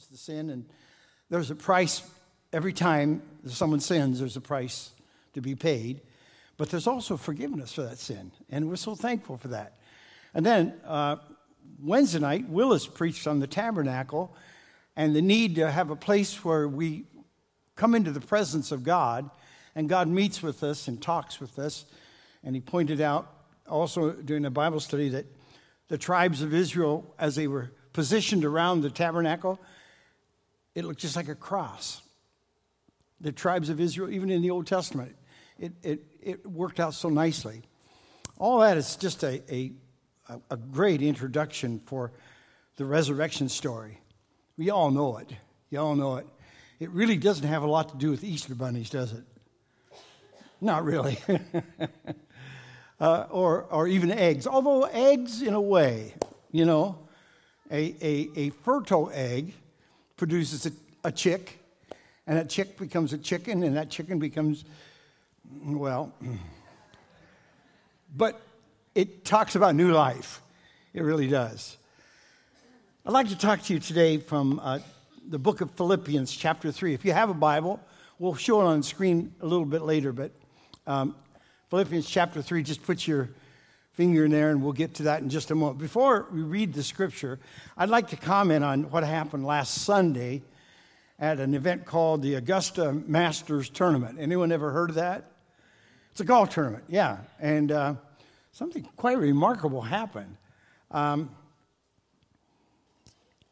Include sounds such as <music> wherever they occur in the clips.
produces the sin, and there's a price every time someone sins, there's a price to be paid. But there's also forgiveness for that sin, and we're so thankful for that. And then uh, Wednesday night, Willis preached on the tabernacle and the need to have a place where we come into the presence of God and God meets with us and talks with us. And he pointed out also during the Bible study that the tribes of Israel, as they were positioned around the tabernacle, it looked just like a cross. The tribes of Israel, even in the Old Testament, it, it, it worked out so nicely. All that is just a, a, a great introduction for the resurrection story. We all know it. You all know it. It really doesn't have a lot to do with Easter bunnies, does it? Not really. <laughs> uh, or, or even eggs. Although, eggs, in a way, you know, a, a, a fertile egg produces a, a chick, and that chick becomes a chicken, and that chicken becomes, well, <clears throat> but it talks about new life. It really does. I'd like to talk to you today from uh, the book of Philippians, chapter 3. If you have a Bible, we'll show it on the screen a little bit later, but um, Philippians chapter 3, just put your finger in there and we'll get to that in just a moment. Before we read the scripture, I'd like to comment on what happened last Sunday at an event called the Augusta Masters Tournament. Anyone ever heard of that? It's a golf tournament, yeah. And uh, something quite remarkable happened. Um,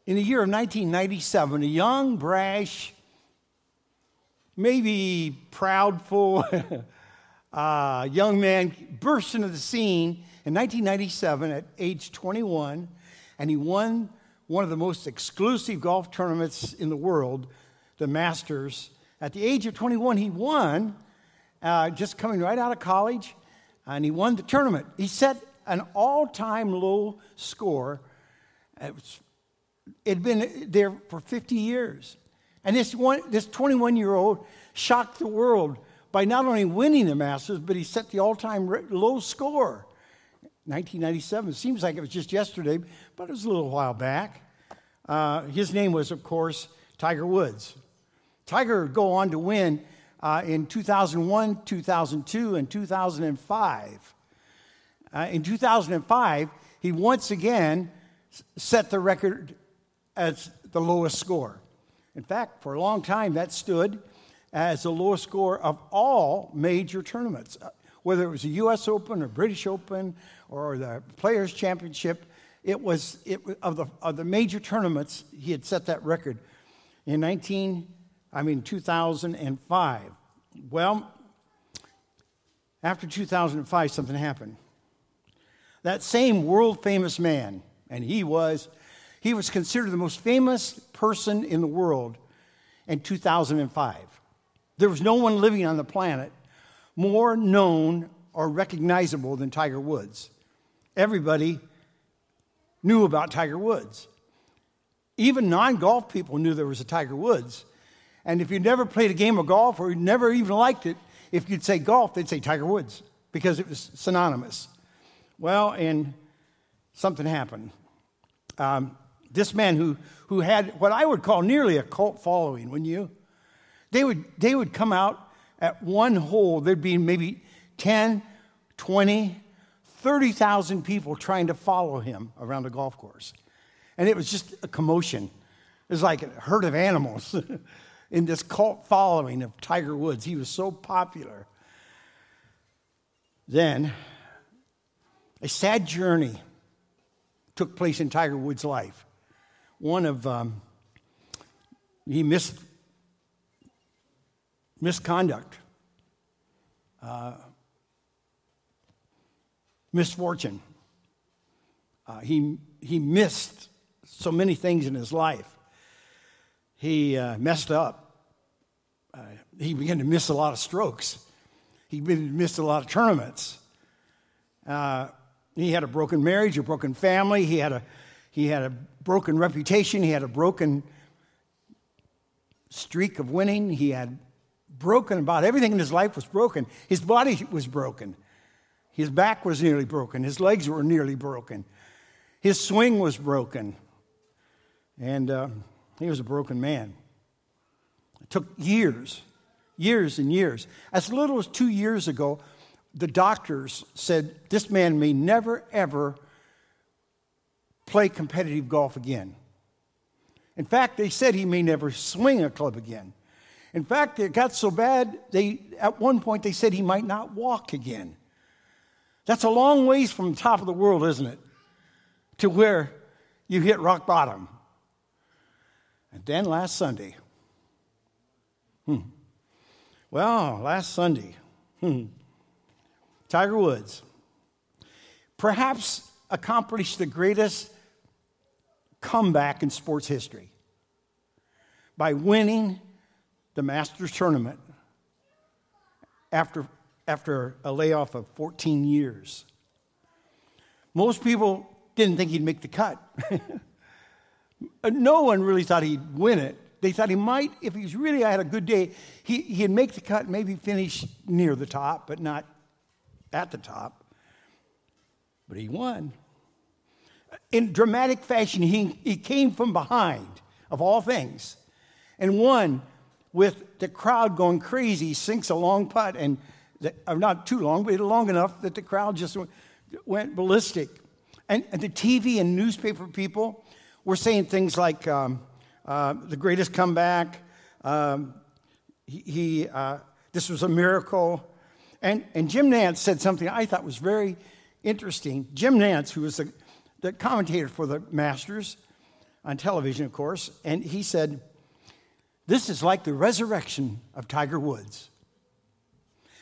in the year of 1997, a young, brash, maybe proudful <laughs> uh, young man burst into the scene in 1997 at age 21, and he won one of the most exclusive golf tournaments in the world, the Masters. At the age of 21, he won, uh, just coming right out of college, and he won the tournament. He set an all time low score. It had been there for 50 years. And this, one, this 21 year old shocked the world by not only winning the Masters, but he set the all time low score. 1997. It seems like it was just yesterday, but it was a little while back. Uh, his name was, of course, Tiger Woods. Tiger would go on to win uh, in 2001, 2002, and 2005. Uh, in 2005, he once again set the record as the lowest score. In fact, for a long time, that stood as the lowest score of all major tournaments, uh, whether it was the U.S. Open or British Open or the Players Championship. It was it, of the of the major tournaments. He had set that record in 19, I mean 2005. Well, after 2005, something happened. That same world famous man, and he was, he was considered the most famous person in the world in 2005. There was no one living on the planet more known or recognizable than Tiger Woods. Everybody knew about Tiger Woods. Even non golf people knew there was a Tiger Woods. And if you'd never played a game of golf or you never even liked it, if you'd say golf, they'd say Tiger Woods because it was synonymous. Well, and something happened. Um, this man who, who had what I would call nearly a cult following, wouldn't you? They would, they would come out at one hole, there'd be maybe 10, 20, 30,000 people trying to follow him around the golf course. And it was just a commotion. It was like a herd of animals <laughs> in this cult following of Tiger Woods. He was so popular. Then, a sad journey took place in Tiger Woods' life. One of, um, he missed misconduct, uh, misfortune. Uh, he, he missed so many things in his life. He uh, messed up. Uh, he began to miss a lot of strokes. He missed a lot of tournaments. Uh, he had a broken marriage, a broken family. He had a, he had a broken reputation. He had a broken streak of winning. He had broken about everything in his life was broken. His body was broken. His back was nearly broken. His legs were nearly broken. His swing was broken. And uh, He was a broken man. It took years, years and years. As little as two years ago, the doctors said this man may never, ever play competitive golf again. In fact, they said he may never swing a club again. In fact, it got so bad, they, at one point they said he might not walk again. That's a long ways from the top of the world, isn't it? To where you hit rock bottom. And then last Sunday, hmm, well, last Sunday, hmm, Tiger Woods perhaps accomplished the greatest comeback in sports history by winning the Masters tournament after, after a layoff of 14 years. Most people didn't think he'd make the cut. <laughs> no one really thought he'd win it. They thought he might, if he really had a good day, he, he'd make the cut, maybe finish near the top, but not at the top. But he won. In dramatic fashion, he, he came from behind, of all things, and won with the crowd going crazy, sinks a long putt, and the, uh, not too long, but long enough that the crowd just went, went ballistic. And, and, the TV and newspaper people were saying things like um, uh, the greatest comeback, um, he, he uh, this was a miracle. And, and Jim Nantz said something I thought was very interesting. Jim Nantz, who was the, the commentator for the Masters on television, of course, and he said, this is like the resurrection of Tiger Woods.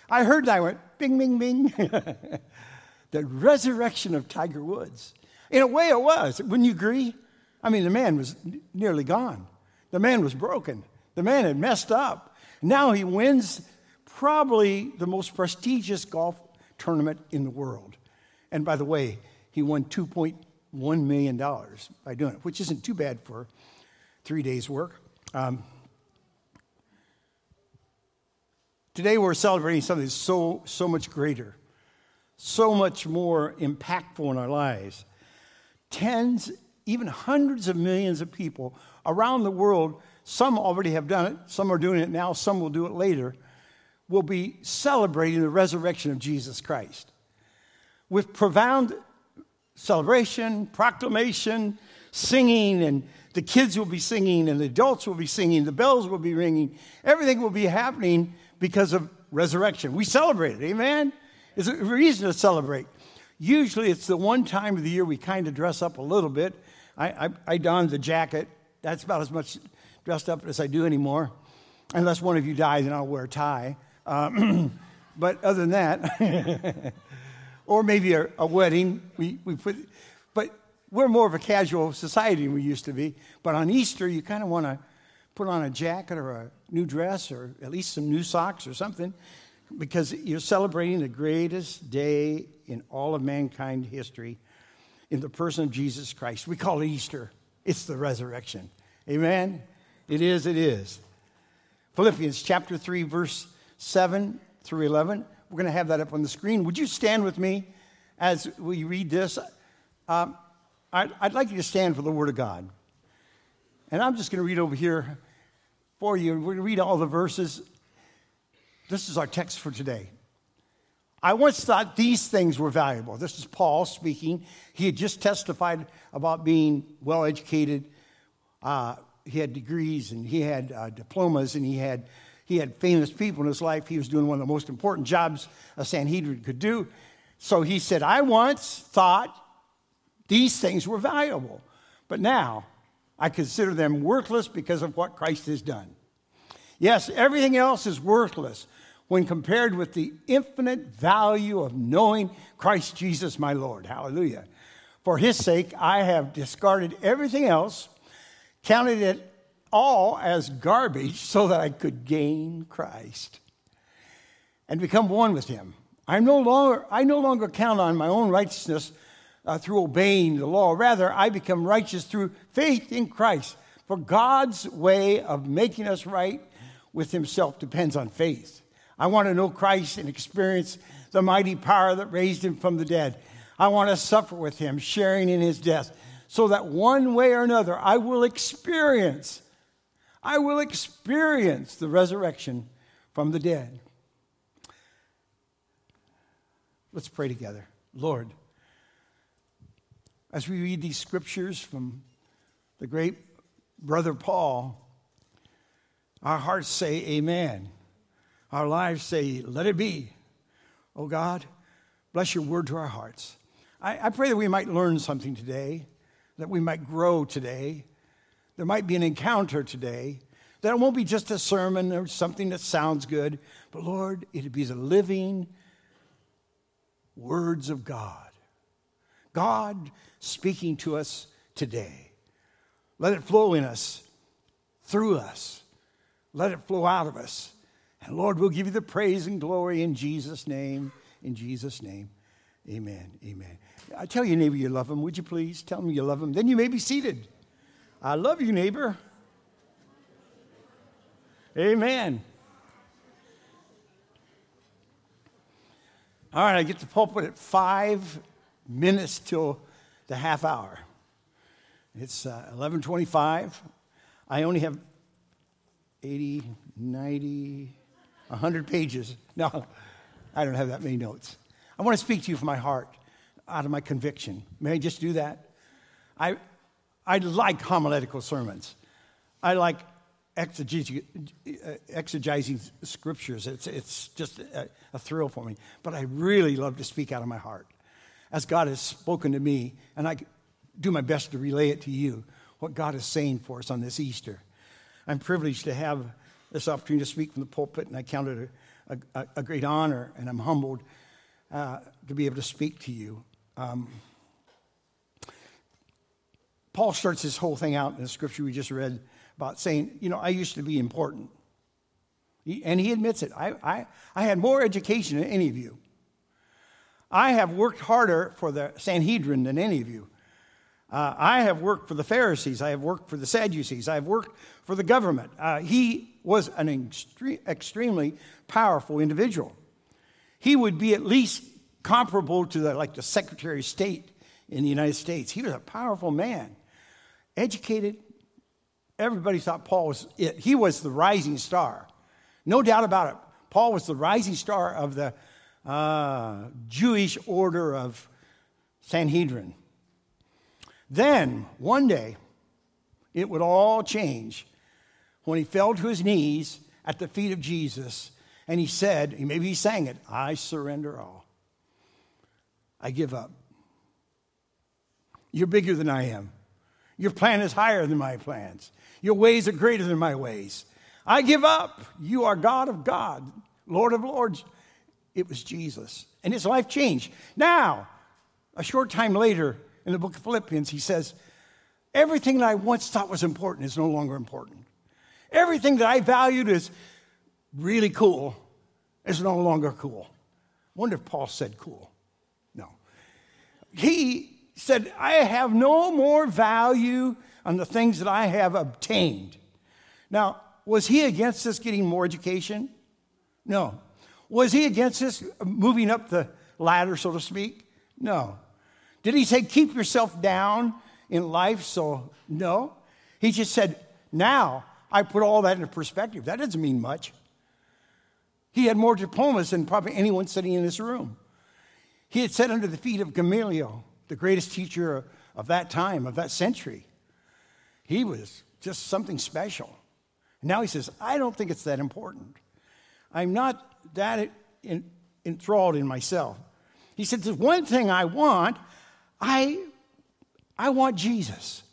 I heard that, I went, bing, bing, bing. <laughs> the resurrection of Tiger Woods. In a way, it was. Wouldn't you agree? I mean, the man was nearly gone. The man was broken. The man had messed up. Now he wins probably the most prestigious golf tournament in the world. And by the way, he won $2.1 million by doing it, which isn't too bad for three days' work. Um, Today we're celebrating something so, so much greater, so much more impactful in our lives. Tens, even hundreds of millions of people around the world, some already have done it, some are doing it now, some will do it later, will be celebrating the resurrection of Jesus Christ. With profound celebration, proclamation, singing, and the kids will be singing, and the adults will be singing, the bells will be ringing, everything will be happening because of resurrection. We celebrate it, amen? It's a reason to celebrate. Usually it's the one time of the year we kind of dress up a little bit. I, I, I don the jacket. That's about as much dressed up as I do anymore. Unless one of you dies, then I'll wear a tie. Um, <clears throat> but other than that, <laughs> or maybe a, a, wedding, we, we put, but we're more of a casual society than we used to be. But on Easter, you kind of want to put on a jacket or a new dress or at least some new socks or something because you're celebrating the greatest day in all of mankind history in the person of Jesus Christ. We call it Easter, it's the resurrection. Amen? It is, it is. Philippians chapter 3, verse 7 through 11. We're going to have that up on the screen. Would you stand with me as we read this? Um, I'd, I'd like you to stand for the Word of God. And I'm just going to read over here for you. We're going to read all the verses. This is our text for today. I once thought these things were valuable. This is Paul speaking. He had just testified about being well educated. Uh, he had degrees and he had uh, diplomas and he had, he had famous people in his life. He was doing one of the most important jobs a Sanhedrin could do. So he said, I once thought these things were valuable, but now I consider them worthless because of what Christ has done. Yes, everything else is worthless when compared with the infinite value of knowing Christ Jesus my Lord. Hallelujah. For his sake, I have discarded everything else, counted it all as garbage so that I could gain Christ and become one with him. I no longer, I no longer count on my own righteousness uh, through obeying the law. Rather, I become righteous through faith in Christ. For God's way of making us right with Himself depends on faith. I want to know Christ and experience the mighty power that raised Him from the dead. I want to suffer with Him, sharing in His death, so that one way or another I will experience I will experience the resurrection from the dead. Let's pray together. Lord, as we read these scriptures from the great brother Paul, our hearts say, Amen. Our lives say, Let it be. Oh God, bless your word to our hearts. I, I pray that we might learn something today, that we might grow today, there might be an encounter today, that it won't be just a sermon or something that sounds good, but Lord, it'd be the living words of God. God speaking to us today. Let it flow in us, through us. Let it flow out of us. And Lord, we'll give you the praise and glory in Jesus' name. In Jesus' name. Amen. Amen. I tell your neighbor you love him, would you please? Tell him you love him. Then you may be seated. I love you, neighbor. Amen. All right, I get the pulpit at five minutes till the half hour. It's uh, 1125. I only have 80, 90, 100 pages. No, I don't have that many notes. I want to speak to you from my heart, out of my conviction. May I just do that? I, I like homiletical sermons. I like exegizing scriptures. It's, it's just a, a thrill for me. But I really love to speak out of my heart as God has spoken to me, and I do my best to relay it to you, what God is saying for us on this Easter. I'm privileged to have this opportunity to speak from the pulpit, and I count it a, a, a great honor, and I'm humbled uh, to be able to speak to you. Um, Paul starts this whole thing out in the scripture we just read about saying, you know, I used to be important. and he admits it. I, I, I had more education than any of you. I have worked harder for the Sanhedrin than any of you. Uh, I have worked for the Pharisees. I have worked for the Sadducees. I have worked for the government. Uh, he was an extre- extremely powerful individual. He would be at least comparable to the, like the Secretary of State in the United States. He was a powerful man, educated. Everybody thought Paul was it. He was the rising star. No doubt about it. Paul was the rising star of the uh, Jewish order of Sanhedrin. Then, one day, it would all change when he fell to his knees at the feet of Jesus and he said, maybe he sang it, I surrender all. I give up. You're bigger than I am. Your plan is higher than my plans. Your ways are greater than my ways. I give up. You are God of God, Lord of Lords. It was Jesus. And his life changed. Now, a short time later in the book of Philippians, he says, Everything that I once thought was important is no longer important. Everything that I valued as really cool is no longer cool. wonder if Paul said cool. No. He said, I have no more value on the things that I have obtained. Now, was he against us getting more education? No. Was he against this moving up the ladder, so to speak? No. Did he say, keep yourself down in life? So, no. He just said, now I put all that into perspective. That doesn't mean much. He had more diplomas than probably anyone sitting in this room. He had sat under the feet of Gamaliel, the greatest teacher of that time, of that century. He was just something special. Now he says, I don't think it's that important. I'm not that enthralled in myself. He said, There's one thing I want. I, I want Jesus.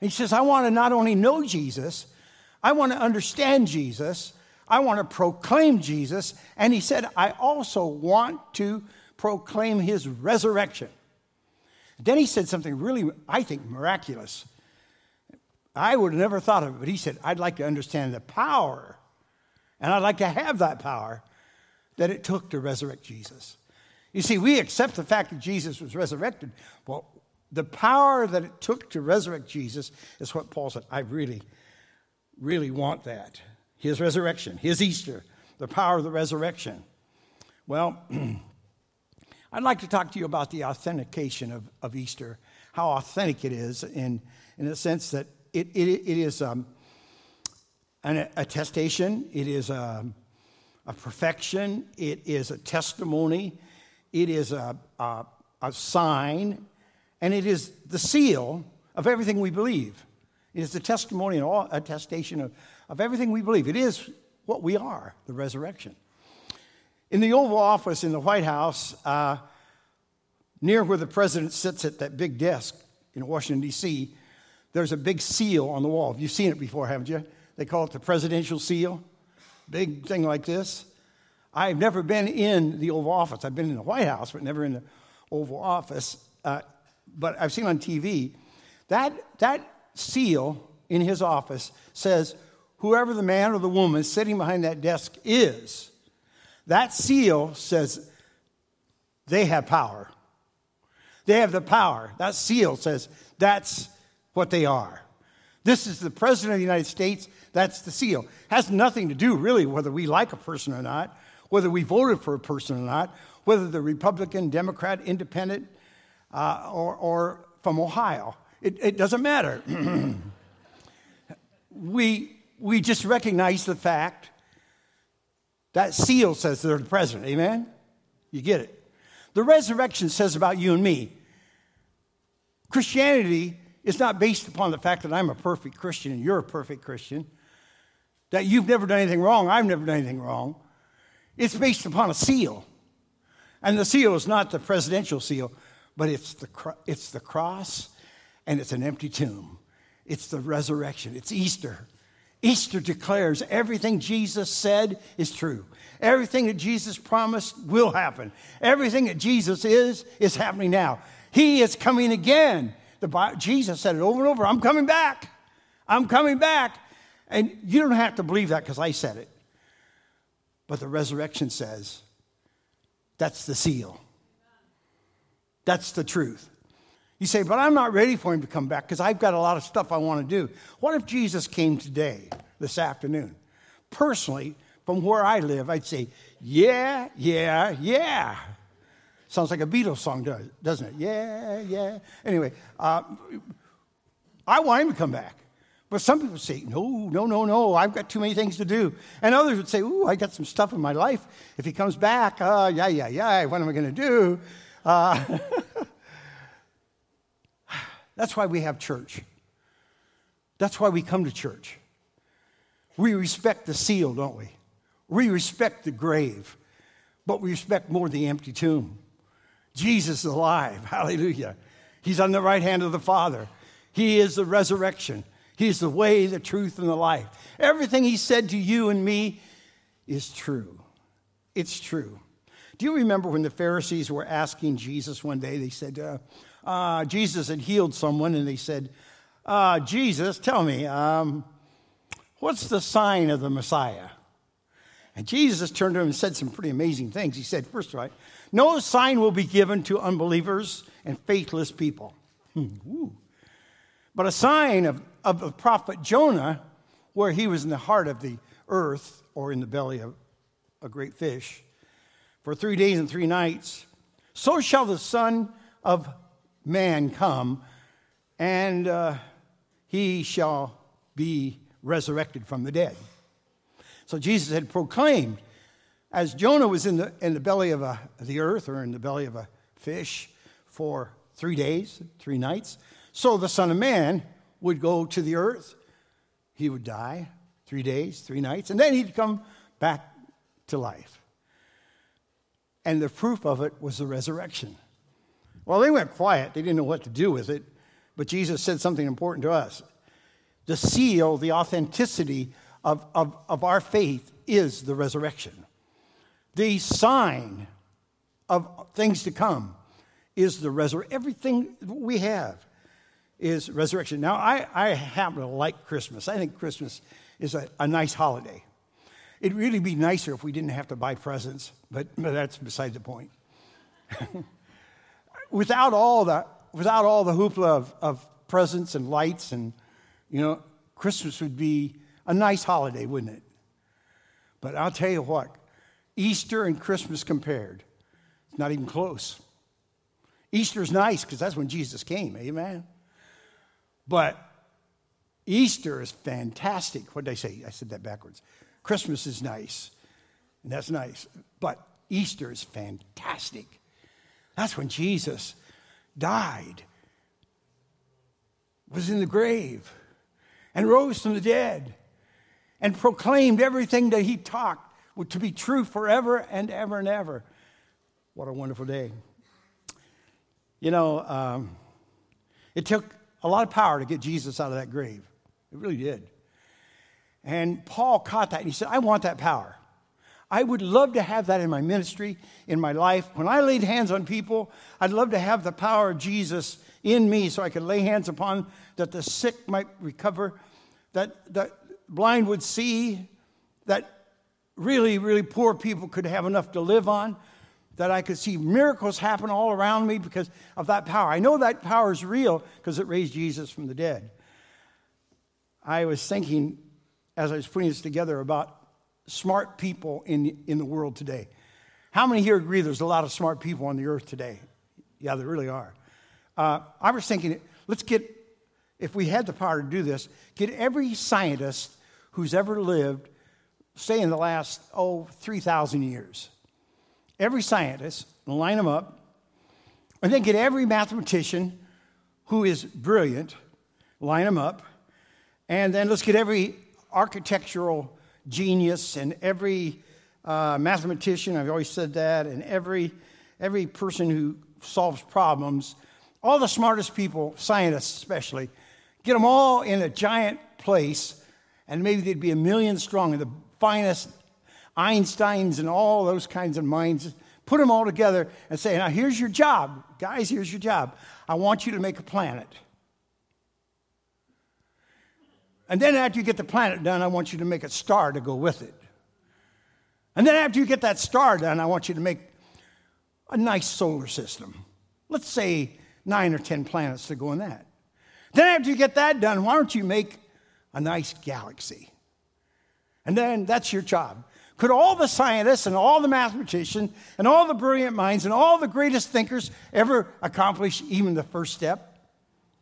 He says, I want to not only know Jesus, I want to understand Jesus, I want to proclaim Jesus. And he said, I also want to proclaim his resurrection. Then he said something really, I think, miraculous. I would have never thought of it, but he said, I'd like to understand the power and I'd like to have that power that it took to resurrect Jesus. You see, we accept the fact that Jesus was resurrected. Well, the power that it took to resurrect Jesus is what Paul said. I really, really want that. His resurrection, his Easter, the power of the resurrection. Well, <clears throat> I'd like to talk to you about the authentication of, of Easter, how authentic it is in, in the sense that it, it, it is um, an attestation, it is a, a perfection, it is a testimony, it is a, a, a sign, and it is the seal of everything we believe. It is the testimony and all, attestation of, of everything we believe. It is what we are, the resurrection. In the Oval Office in the White House, uh, near where the president sits at that big desk in Washington, D.C., there's a big seal on the wall. You've seen it before, haven't you? They call it the presidential seal. Big thing like this. I've never been in the Oval Office. I've been in the White House, but never in the Oval Office. Uh, but I've seen on TV that, that seal in his office says, whoever the man or the woman sitting behind that desk is, that seal says they have power. They have the power. That seal says that's what they are. This is the President of the United States. That's the seal. Has nothing to do, really, whether we like a person or not, whether we voted for a person or not, whether they're Republican, Democrat, Independent, uh, or, or from Ohio. It, it doesn't matter. <clears throat> we, we just recognize the fact that seal says they're the president. Amen? You get it. The resurrection says about you and me Christianity is not based upon the fact that I'm a perfect Christian and you're a perfect Christian, that you've never done anything wrong, I've never done anything wrong. It's based upon a seal. And the seal is not the presidential seal, but it's the, it's the cross and it's an empty tomb. It's the resurrection, it's Easter. Easter declares everything Jesus said is true. Everything that Jesus promised will happen. Everything that Jesus is, is happening now. He is coming again. The Jesus said it over and over I'm coming back. I'm coming back. And you don't have to believe that because I said it. But the resurrection says that's the seal. That's the truth. You say, but I'm not ready for him to come back because I've got a lot of stuff I want to do. What if Jesus came today, this afternoon? Personally, from where I live, I'd say, yeah, yeah, yeah. Sounds like a Beatles song, doesn't it? Yeah, yeah. Anyway, uh, I want him to come back. But some people say, no, no, no, no, I've got too many things to do. And others would say, ooh, I got some stuff in my life. If he comes back, uh, yeah, yeah, yeah, what am I going to do? Uh, <laughs> That's why we have church. That's why we come to church. We respect the seal, don't we? We respect the grave, but we respect more the empty tomb. Jesus is alive. <laughs> Hallelujah. He's on the right hand of the Father. He is the resurrection. He is the way, the truth, and the life. Everything He said to you and me is true. It's true. Do you remember when the Pharisees were asking Jesus one day? They said, uh, uh, Jesus had healed someone, and they said, uh, Jesus, tell me, um, what's the sign of the Messiah? And Jesus turned to him and said some pretty amazing things. He said, first of all, no sign will be given to unbelievers and faithless people. Hmm, but a sign of, of the prophet Jonah, where he was in the heart of the earth or in the belly of a great fish for three days and three nights, so shall the Son of man come, and uh, he shall be resurrected from the dead. So Jesus had proclaimed, as Jonah was in the, in the belly of a, the earth or in the belly of a fish for three days, three nights, so the Son of Man would go to the earth. He would die three days, three nights, and then he'd come back to life. And the proof of it was the resurrection. Well, they went quiet. They didn't know what to do with it. But Jesus said something important to us. The seal, the authenticity of, of, of our faith is the resurrection. The sign of things to come is the resurrection. Everything we have is resurrection. Now, I, I happen to like Christmas. I think Christmas is a, a nice holiday. It'd really be nicer if we didn't have to buy presents, but, but that's beside the point. <laughs> without all the, without all the hoopla of, of presents and lights and, you know, Christmas would be a nice holiday, wouldn't it? But I'll tell you what, Easter and Christmas compared, it's not even close. Easter's nice because that's when Jesus came, amen? But Easter is fantastic. What did I say? I said that backwards. Christmas is nice, and that's nice. But Easter is fantastic. That's when Jesus died, was in the grave, and rose from the dead, and proclaimed everything that he taught to be true forever and ever and ever. What a wonderful day. You know, um, it took a lot of power to get Jesus out of that grave. It really did. And Paul caught that and he said, I want that power. I would love to have that in my ministry, in my life. When I laid hands on people, I'd love to have the power of Jesus in me so I could lay hands upon that the sick might recover, that the blind would see, that really, really poor people could have enough to live on, that I could see miracles happen all around me because of that power. I know that power is real because it raised Jesus from the dead. I was thinking as I was putting this together about smart people in, in the world today. How many here agree there's a lot of smart people on the earth today? Yeah, there really are. Uh, I was thinking, let's get, if we had the power to do this, get every scientist who's ever lived, say in the last, oh, 3,000 years. Every scientist, line them up, and then get every mathematician who is brilliant, line them up, and then let's get every architectural genius and every uh, mathematician, I've always said that, and every, every person who solves problems, all the smartest people, scientists especially, get them all in a giant place, and maybe they'd be a million strong, and the finest Einsteins and all those kinds of minds, put them all together and say, Now, here's your job. Guys, here's your job. I want you to make a planet. And then after you get the planet done, I want you to make a star to go with it. And then after you get that star done, I want you to make a nice solar system. Let's say nine or 10 planets to go in that. Then after you get that done, why don't you make a nice galaxy? And then that's your job. Could all the scientists and all the mathematicians and all the brilliant minds and all the greatest thinkers ever accomplish even the first step?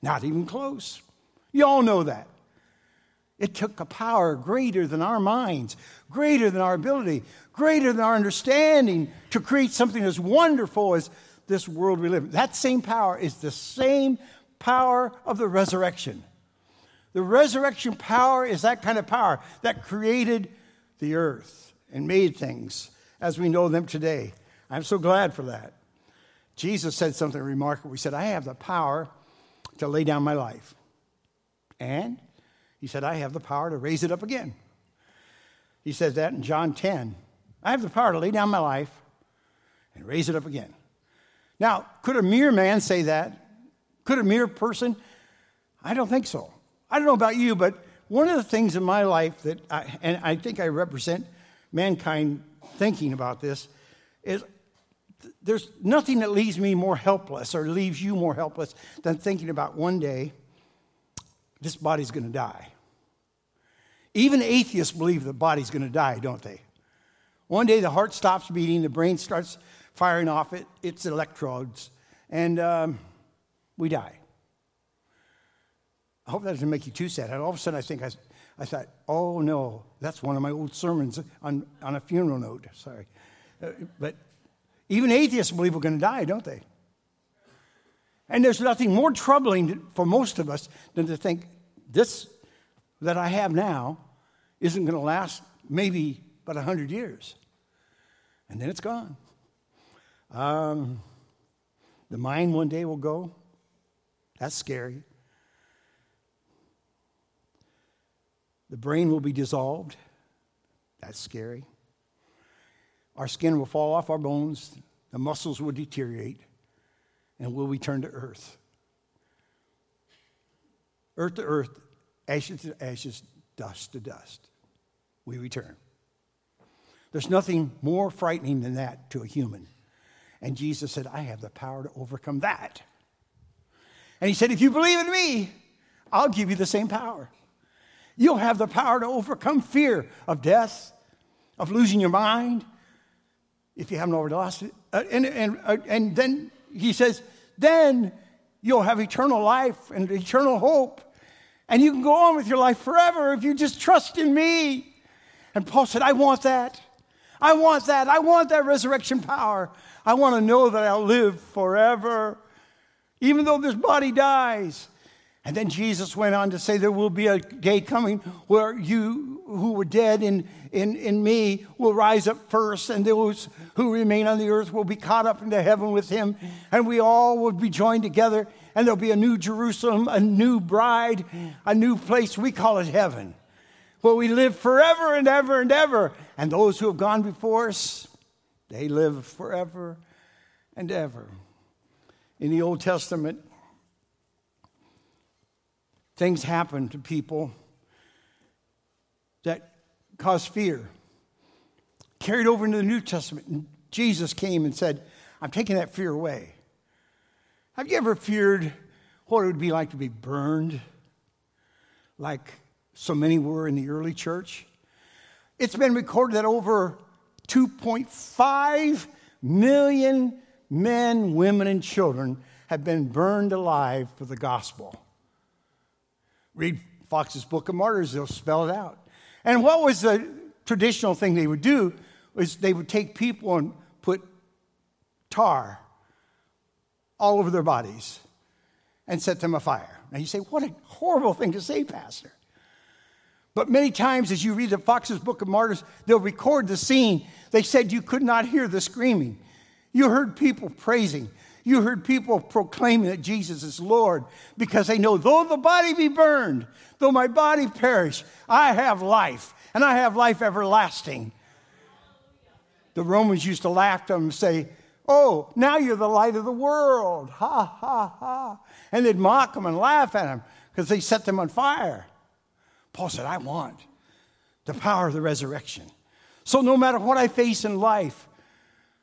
Not even close. You all know that. It took a power greater than our minds, greater than our ability, greater than our understanding to create something as wonderful as this world we live in. That same power is the same power of the resurrection. The resurrection power is that kind of power that created the earth and made things as we know them today. I'm so glad for that. Jesus said something remarkable. He said, I have the power to lay down my life. And he said, I have the power to raise it up again. He says that in John 10. I have the power to lay down my life and raise it up again. Now, could a mere man say that? Could a mere person? I don't think so. I don't know about you, but one of the things in my life that, I, and I think I represent mankind thinking about this, is there's nothing that leaves me more helpless or leaves you more helpless than thinking about one day this body's going to die. Even atheists believe the body's going to die, don't they? One day the heart stops beating, the brain starts firing off it, its electrodes, and um, we die. I hope that doesn't make you too sad. And all of a sudden, I think I, I thought, oh no, that's one of my old sermons on, on a funeral note. Sorry. Uh, but even atheists believe we're going to die, don't they? And there's nothing more troubling for most of us than to think this that I have now isn't going to last maybe but 100 years. And then it's gone. Um, the mind one day will go. That's scary. The brain will be dissolved. That's scary. Our skin will fall off our bones. The muscles will deteriorate and we'll return to earth. Earth to earth, ashes to ashes, dust to dust. We return. There's nothing more frightening than that to a human. And Jesus said, I have the power to overcome that. And he said, If you believe in me, I'll give you the same power. You'll have the power to overcome fear of death, of losing your mind, if you haven't already lost it. Uh, and, and, uh, and then he says, then you'll have eternal life and eternal hope. And you can go on with your life forever if you just trust in me. And Paul said, I want that. I want that. I want that resurrection power. I want to know that I'll live forever, even though this body dies. And then Jesus went on to say, There will be a day coming where you who were dead in, in, in me will rise up first, and those who remain on the earth will be caught up into heaven with him, and we all will be joined together, and there'll be a new Jerusalem, a new bride, a new place. We call it heaven, where we live forever and ever and ever. And those who have gone before us, they live forever and ever. In the Old Testament, things happen to people that cause fear. Carried over into the New Testament, Jesus came and said, I'm taking that fear away. Have you ever feared what it would be like to be burned like so many were in the early church? It's been recorded that over 2.5 million men, women, and children have been burned alive for the gospel. Read Foxe's Book of Martyrs, they'll spell it out. And what was the traditional thing they would do was they would take people and put tar all over their bodies and set them afire. Now you say, what a horrible thing to say, Pastor. But many times, as you read the Foxe's Book of Martyrs, they'll record the scene. They said you could not hear the screaming. You heard people praising. You heard people proclaiming that Jesus is Lord because they know, though the body be burned, though my body perish, I have life, and I have life everlasting. The Romans used to laugh at them and say, Oh, now you're the light of the world. <laughs> Ha, ha, ha. And they'd mock them and laugh at them because they set them on fire. Paul said, I want the power of the resurrection. So no matter what I face in life,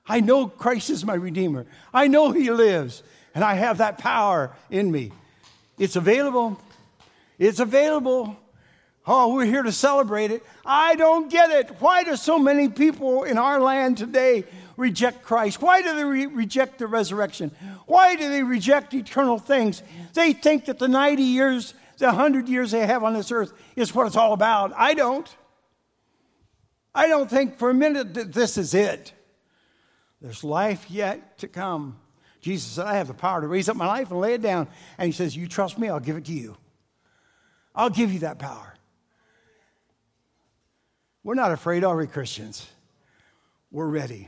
I know Christ is my Redeemer. I know He lives, and I have that power in me. It's available. It's available. Oh, we're here to celebrate it. I don't get it. Why do so many people in our land today reject Christ? Why do they re- reject the resurrection? Why do they reject eternal things? They think that the 90 years, the 100 years they have on this earth is what it's all about. I don't. I don't think for a minute that this is it. There's life yet to come. Jesus said, I have the power to raise up my life and lay it down. And he says, You trust me, I'll give it to you. I'll give you that power. We're not afraid, are we, Christians? We're ready.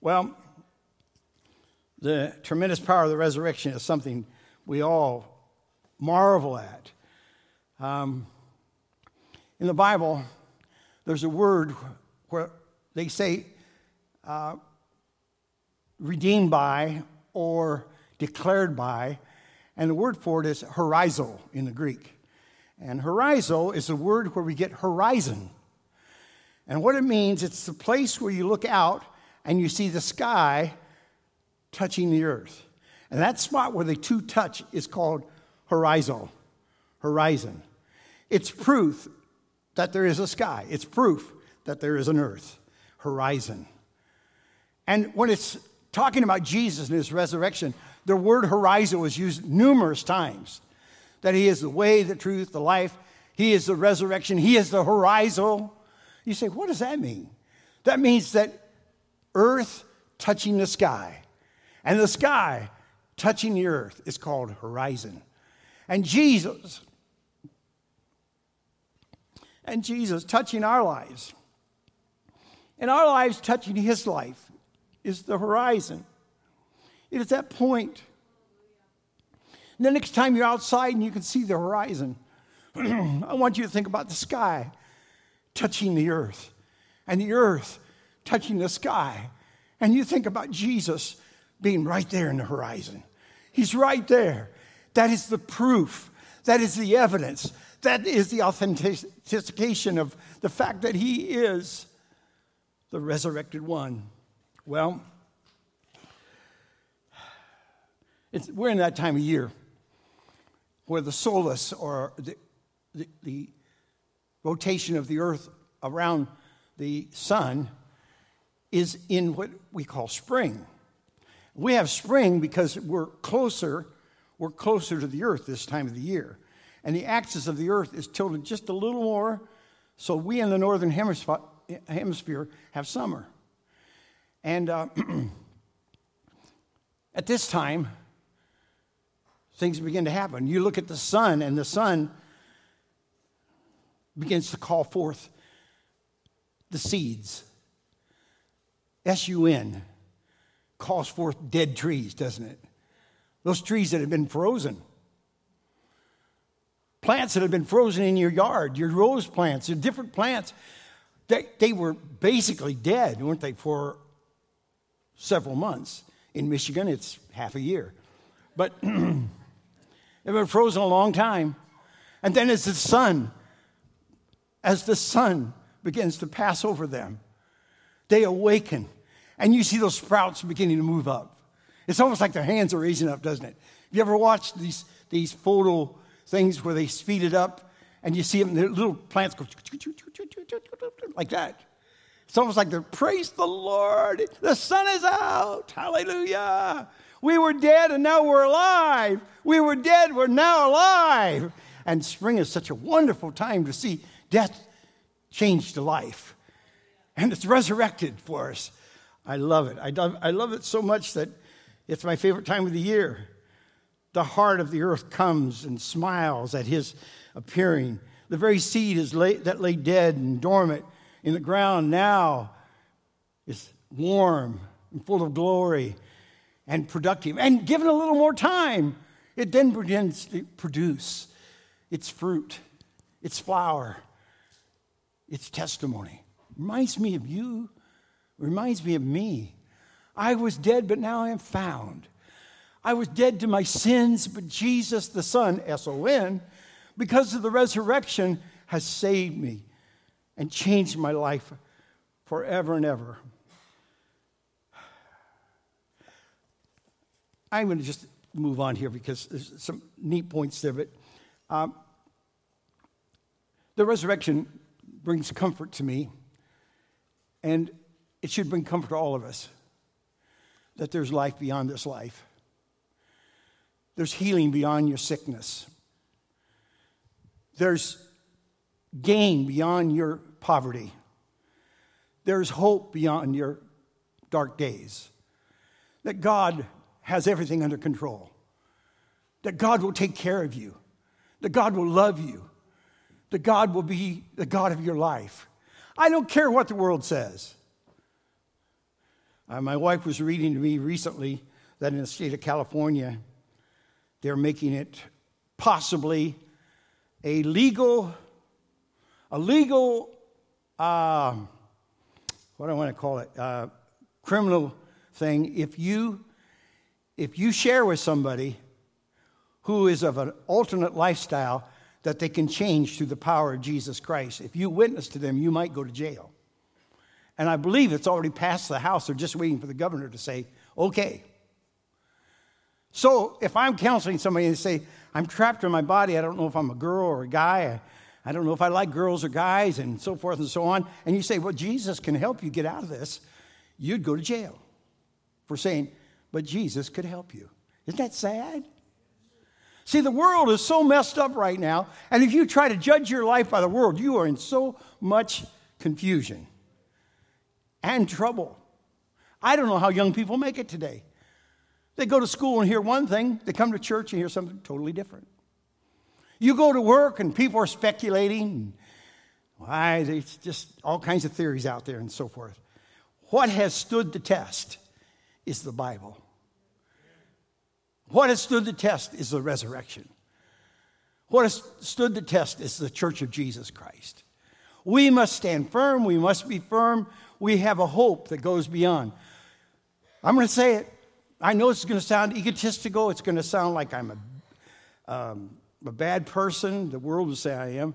Well, the tremendous power of the resurrection is something we all marvel at. Um, in the Bible, there's a word where they say uh, redeemed by or declared by, and the word for it is horizo in the Greek. And horizo is the word where we get horizon. And what it means, it's the place where you look out and you see the sky touching the earth. And that spot where the two touch is called horizo, horizon. It's proof that there is a sky. It's proof that there is an earth, horizon. And when it's talking about Jesus and his resurrection, the word horizon was used numerous times. That he is the way, the truth, the life. He is the resurrection. He is the horizon. You say, what does that mean? That means that earth touching the sky, and the sky touching the earth is called horizon. And Jesus, and Jesus touching our lives, and our lives touching his life is the horizon. It is that point. And the next time you're outside and you can see the horizon, <clears throat> I want you to think about the sky touching the earth and the earth touching the sky. And you think about Jesus being right there in the horizon. He's right there. That is the proof, that is the evidence, that is the authentication of the fact that He is the resurrected one. Well, we're in that time of year where the solace or the, the, the rotation of the earth around the sun is in what we call spring. We have spring because we're closer, we're closer to the earth this time of the year. and the axis of the earth is tilted just a little more, so we in the northern hemisphere have summer. And uh, <clears throat> at this time, things begin to happen. You look at the sun, and the sun begins to call forth the seeds. S U N calls forth dead trees, doesn't it? Those trees that have been frozen. Plants that have been frozen in your yard, your rose plants, your different plants, they, they were basically dead, weren't they, for several months. In Michigan, it's half a year. But <clears throat> they've been frozen a long time. And then as the sun, as the sun begins to pass over them, they awaken and you see those sprouts beginning to move up. It's almost like their hands are raising up, doesn't it? Have you ever watched these, these photo things where they speed it up and you see them, the little plants go like that? It's almost like they're, praise the Lord, the sun is out, hallelujah. We were dead and now we're alive. We were dead, we're now alive. And spring is such a wonderful time to see death change to life. And it's resurrected for us. I love it. I love, I love it so much that it's my favorite time of the year. The heart of the earth comes and smiles at his appearing. The very seed is lay, that lay dead and dormant in the ground now is warm and full of glory and productive. And given a little more time, it then begins to produce its fruit, its flower, its testimony. Reminds me of you reminds me of me. I was dead, but now I am found. I was dead to my sins, but Jesus, the Son, S O N, because of the resurrection, has saved me and changed my life forever and ever. I'm going to just move on here because there's some neat points there. But um, the resurrection brings comfort to me. And it should bring comfort to all of us that there's life beyond this life. There's healing beyond your sickness. There's gain beyond your poverty. There's hope beyond your dark days. That God has everything under control. That God will take care of you. That God will love you. That God will be the God of your life. I don't care what the world says. Uh, my wife was reading to me recently that in the state of California, they're making it possibly a legal, a legal, uh, what I want to call it, uh, criminal thing if you, if you share with somebody who is of an alternate lifestyle that they can change through the power of Jesus Christ. If you witness to them, you might go to jail. And I believe it's already passed the House. They're just waiting for the governor to say, okay. So if I'm counseling somebody and they say, I'm trapped in my body, I don't know if I'm a girl or a guy, I, don't know if I like girls or guys, and so forth and so on, and you say, well, Jesus can help you get out of this, you'd go to jail for saying, but Jesus could help you. Isn't that sad? See, the world is so messed up right now, and if you try to judge your life by the world, you are in so much confusion and trouble. I don't know how young people make it today. They go to school and hear one thing, they come to church and hear something totally different. You go to work and people are speculating. Why, there's just all kinds of theories out there and so forth. What has stood the test is the Bible. What has stood the test is the resurrection. What has stood the test is the church of Jesus Christ. We must stand firm. We must be firm we have a hope that goes beyond. I'm going to say it. I know it's going to sound egotistical. It's going to sound like I'm a, um, a bad person. The world will say I am.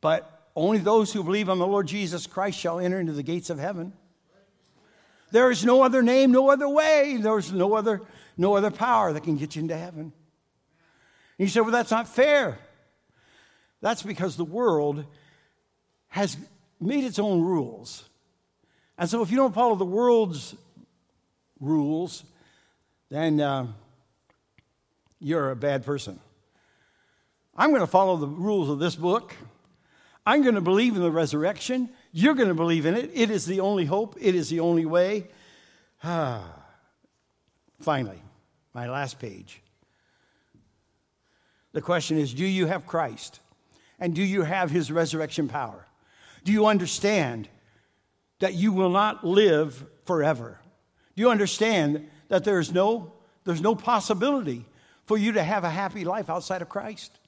But only those who believe on the Lord Jesus Christ shall enter into the gates of heaven. There is no other name, no other way. There's no other, no other power that can get you into heaven. And you say, well, that's not fair. That's because the world has made its own rules. And so, if you don't follow the world's rules, then uh, you're a bad person. I'm going to follow the rules of this book. I'm going to believe in the resurrection. You're going to believe in it. It is the only hope, it is the only way. Ah. <sighs> Finally, my last page. The question is Do you have Christ? And do you have his resurrection power? Do you understand that you will not live forever? Do you understand that there's no, there's no possibility for you to have a happy life outside of Christ?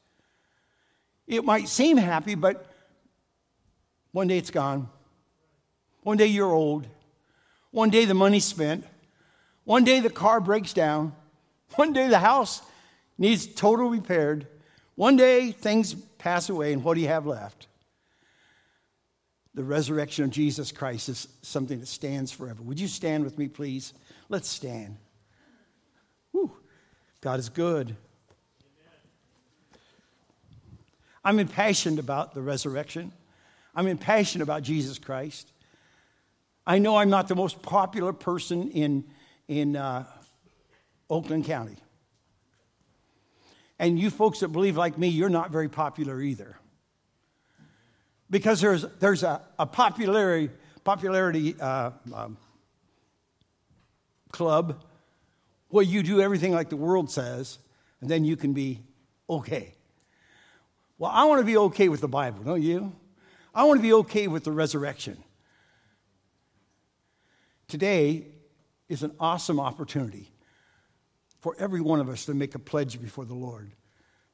It might seem happy, but one day it's gone. One day you're old. One day the money's spent. One day the car breaks down. One day the house needs total repaired. One day things pass away, and what do you have left? The resurrection of Jesus Christ is something that stands forever. Would you stand with me, please? Let's stand. Whew. God is good. I'm impassioned about the resurrection. I'm impassioned about Jesus Christ. I know I'm not the most popular person in, in uh, Oakland County. And you folks that believe like me, you're not very popular either. Because there's, there's a, a popularity, popularity uh, um, club where you do everything like the world says, and then you can be okay. Well, I want to be okay with the Bible, don't you? I want to be okay with the resurrection. Today is an awesome opportunity for every one of us to make a pledge before the Lord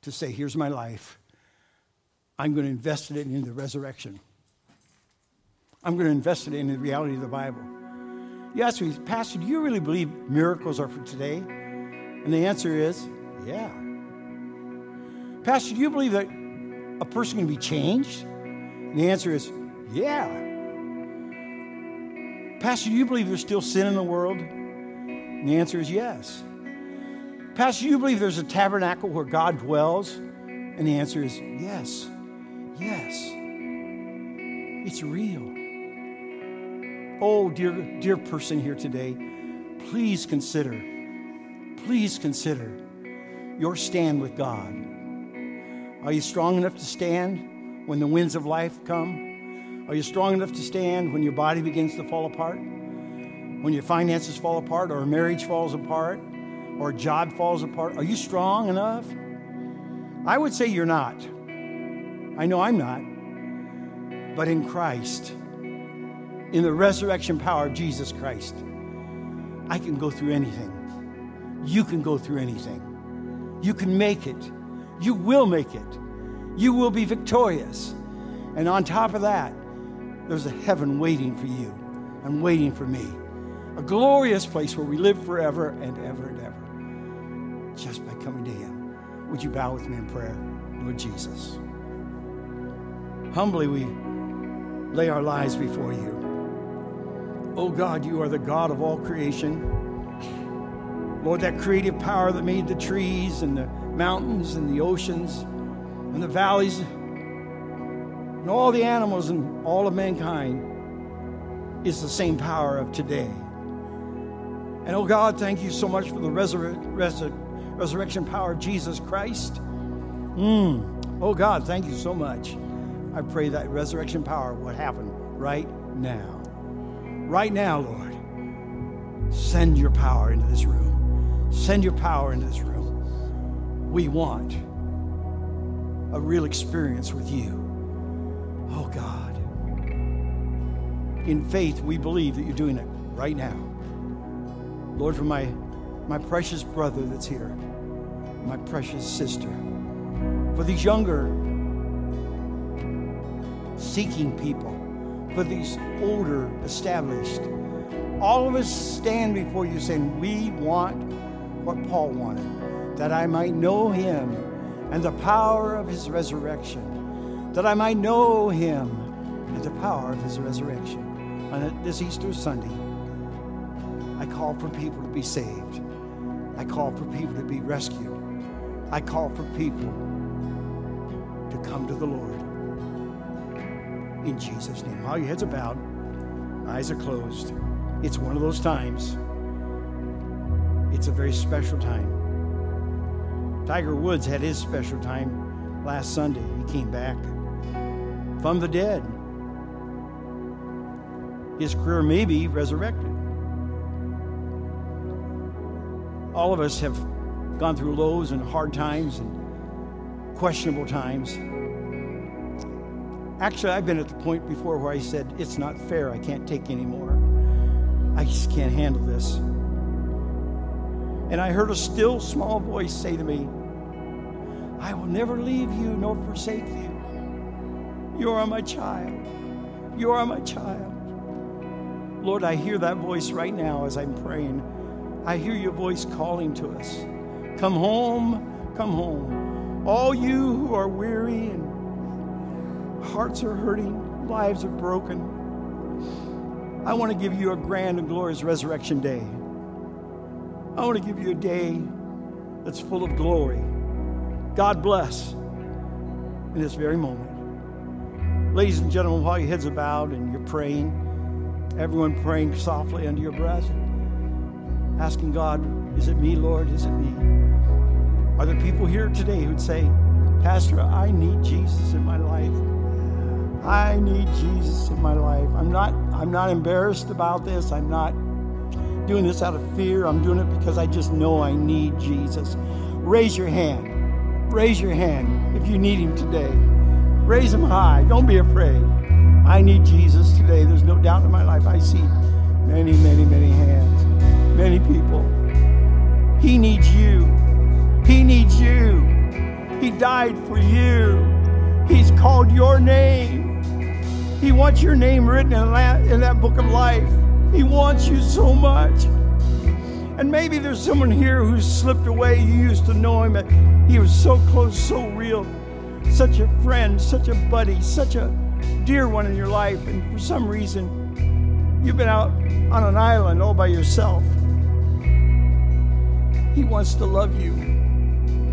to say, Here's my life. I'm going to invest it in the resurrection. I'm going to invest it in the reality of the Bible. You ask me, Pastor, do you really believe miracles are for today? And the answer is, yeah. Pastor, do you believe that a person can be changed? And the answer is, yeah. Pastor, do you believe there's still sin in the world? And the answer is yes. Pastor, do you believe there's a tabernacle where God dwells? And the answer is yes. Yes. It's real. Oh, dear, dear person here today, please consider, please consider your stand with God. Are you strong enough to stand when the winds of life come? Are you strong enough to stand when your body begins to fall apart? When your finances fall apart or a marriage falls apart? or a job falls apart? Are you strong enough? I would say you're not. I know I'm not. But in Christ, in the resurrection power of Jesus Christ, I can go through anything. You can go through anything. You can make it. You will make it. You will be victorious. And on top of that, there's a heaven waiting for you and waiting for me. A glorious place where we live forever and ever and ever just by coming to Him. Would you bow with me in prayer, Lord Jesus? Humbly, we lay our lives before you. Oh God, you are the God of all creation. Lord, that creative power that made the trees and the mountains and the oceans and the valleys and all the animals and all of mankind is the same power of today. And oh God, thank you so much for the resurrection resurrection power of Jesus Christ. Mm. Oh God, thank you so much. I pray that resurrection power would happen right now. Right now, Lord. Send your power into this room. Send your power into this room. We want a real experience with you. Oh God. In faith, we believe that you're doing it right now. Lord, for my, my precious brother that's here my precious sister. For these younger, seeking people, for these older, established, all of us stand before you saying, We want what Paul wanted, that I might know him and the power of his resurrection, that I might know him and the power of his resurrection. On this Easter Sunday, I call for people to be saved. I call for people to be rescued. I call for people to come to the Lord. In Jesus' name. All your heads are bowed, eyes are closed. It's one of those times. It's a very special time. Tiger Woods had his special time last Sunday. He came back from the dead. His career may be resurrected. All of us have gone through lows and hard times and questionable times. Actually, I've been at the point before where I said, It's not fair. I can't take anymore. I just can't handle this. And I heard a still small voice say to me, I will never leave you nor forsake you. You are my child. You are my child. Lord, I hear that voice right now as I'm praying. I hear your voice calling to us. Come home, come home. All you who are weary and hearts are hurting, lives are broken. I want to give you a grand and glorious resurrection day. I want to give you a day that's full of glory. God bless in this very moment. Ladies and gentlemen, while your heads are bowed and you're praying, everyone praying softly under your breath, asking God, Is it me, Lord? Is it me? Are there people here today who'd say, Pastor, I need Jesus in my life? I need Jesus in my life. I'm not, I'm not embarrassed about this. I'm not doing this out of fear. I'm doing it because I just know I need Jesus. Raise your hand. Raise your hand if you need him today. Raise him high. Don't be afraid. I need Jesus today. There's no doubt in my life. I see many, many, many hands, many people. He needs you. He needs you. He died for you. He's called your name. He wants your name written in that, in that book of life. He wants you so much. And maybe there's someone here who's slipped away. You used to know him. He was so close, so real, such a friend, such a buddy, such a dear one in your life. And for some reason, you've been out on an island all by yourself. He wants to love you,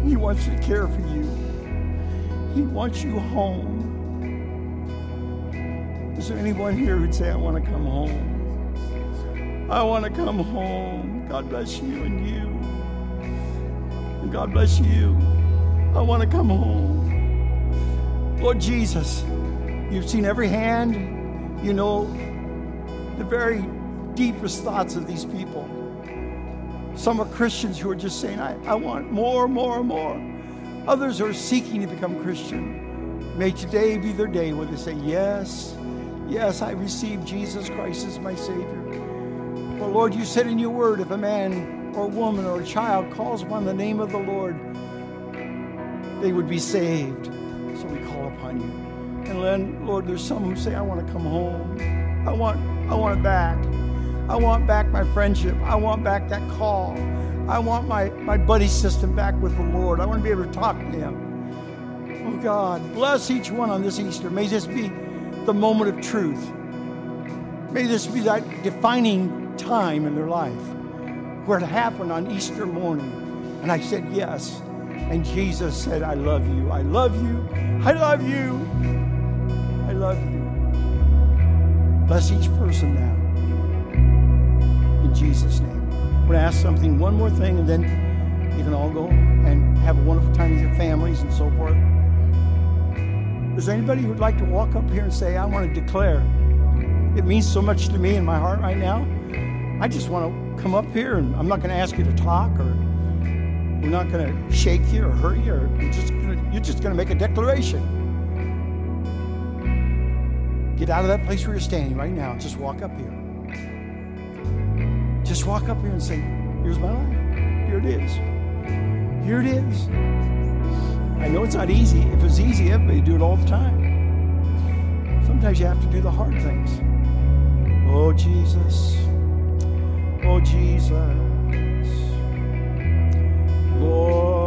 He wants to care for you, He wants you home. Is there anyone here who'd say, I want to come home? I want to come home. God bless you and you. And God bless you. I want to come home. Lord Jesus, you've seen every hand. You know the very deepest thoughts of these people. Some are Christians who are just saying, I, I want more, more, more. Others are seeking to become Christian. May today be their day where they say, Yes, yes, I receive Jesus Christ as my Savior. For Lord, you said in your word, if a man or woman or a child calls upon the name of the Lord, they would be saved. So we call upon you. And then, Lord, there's some who say, I want to come home. I want, I want it back. I want back my friendship. I want back that call. I want my, my buddy system back with the Lord. I want to be able to talk to Him. Oh God, bless each one on this Easter. May this be the moment of truth. May this be that defining time in their life where it happened on Easter morning. And I said, Yes. And Jesus said, I love you. I love you. I love you. I love you. Bless each person now. In Jesus' name. I'm going to ask something, one more thing, and then you can all go and have a wonderful time with your families and so forth. Is there anybody who'd like to walk up here and say, I want to declare? It means so much to me in my heart right now. I just want to come up here and I'm not going to ask you to talk or we're not going to shake you or hurt you. Or you're just gonna, you're just going to make a declaration. Get out of that place where you're standing right now. Just walk up here. Just walk up here and say, Here's my life. Here it is. Here it is. I know it's not easy. If it's easy, everybody do it all the time. Sometimes you have to do the hard things. Oh, Jesus. Oh, Jesus. Lord.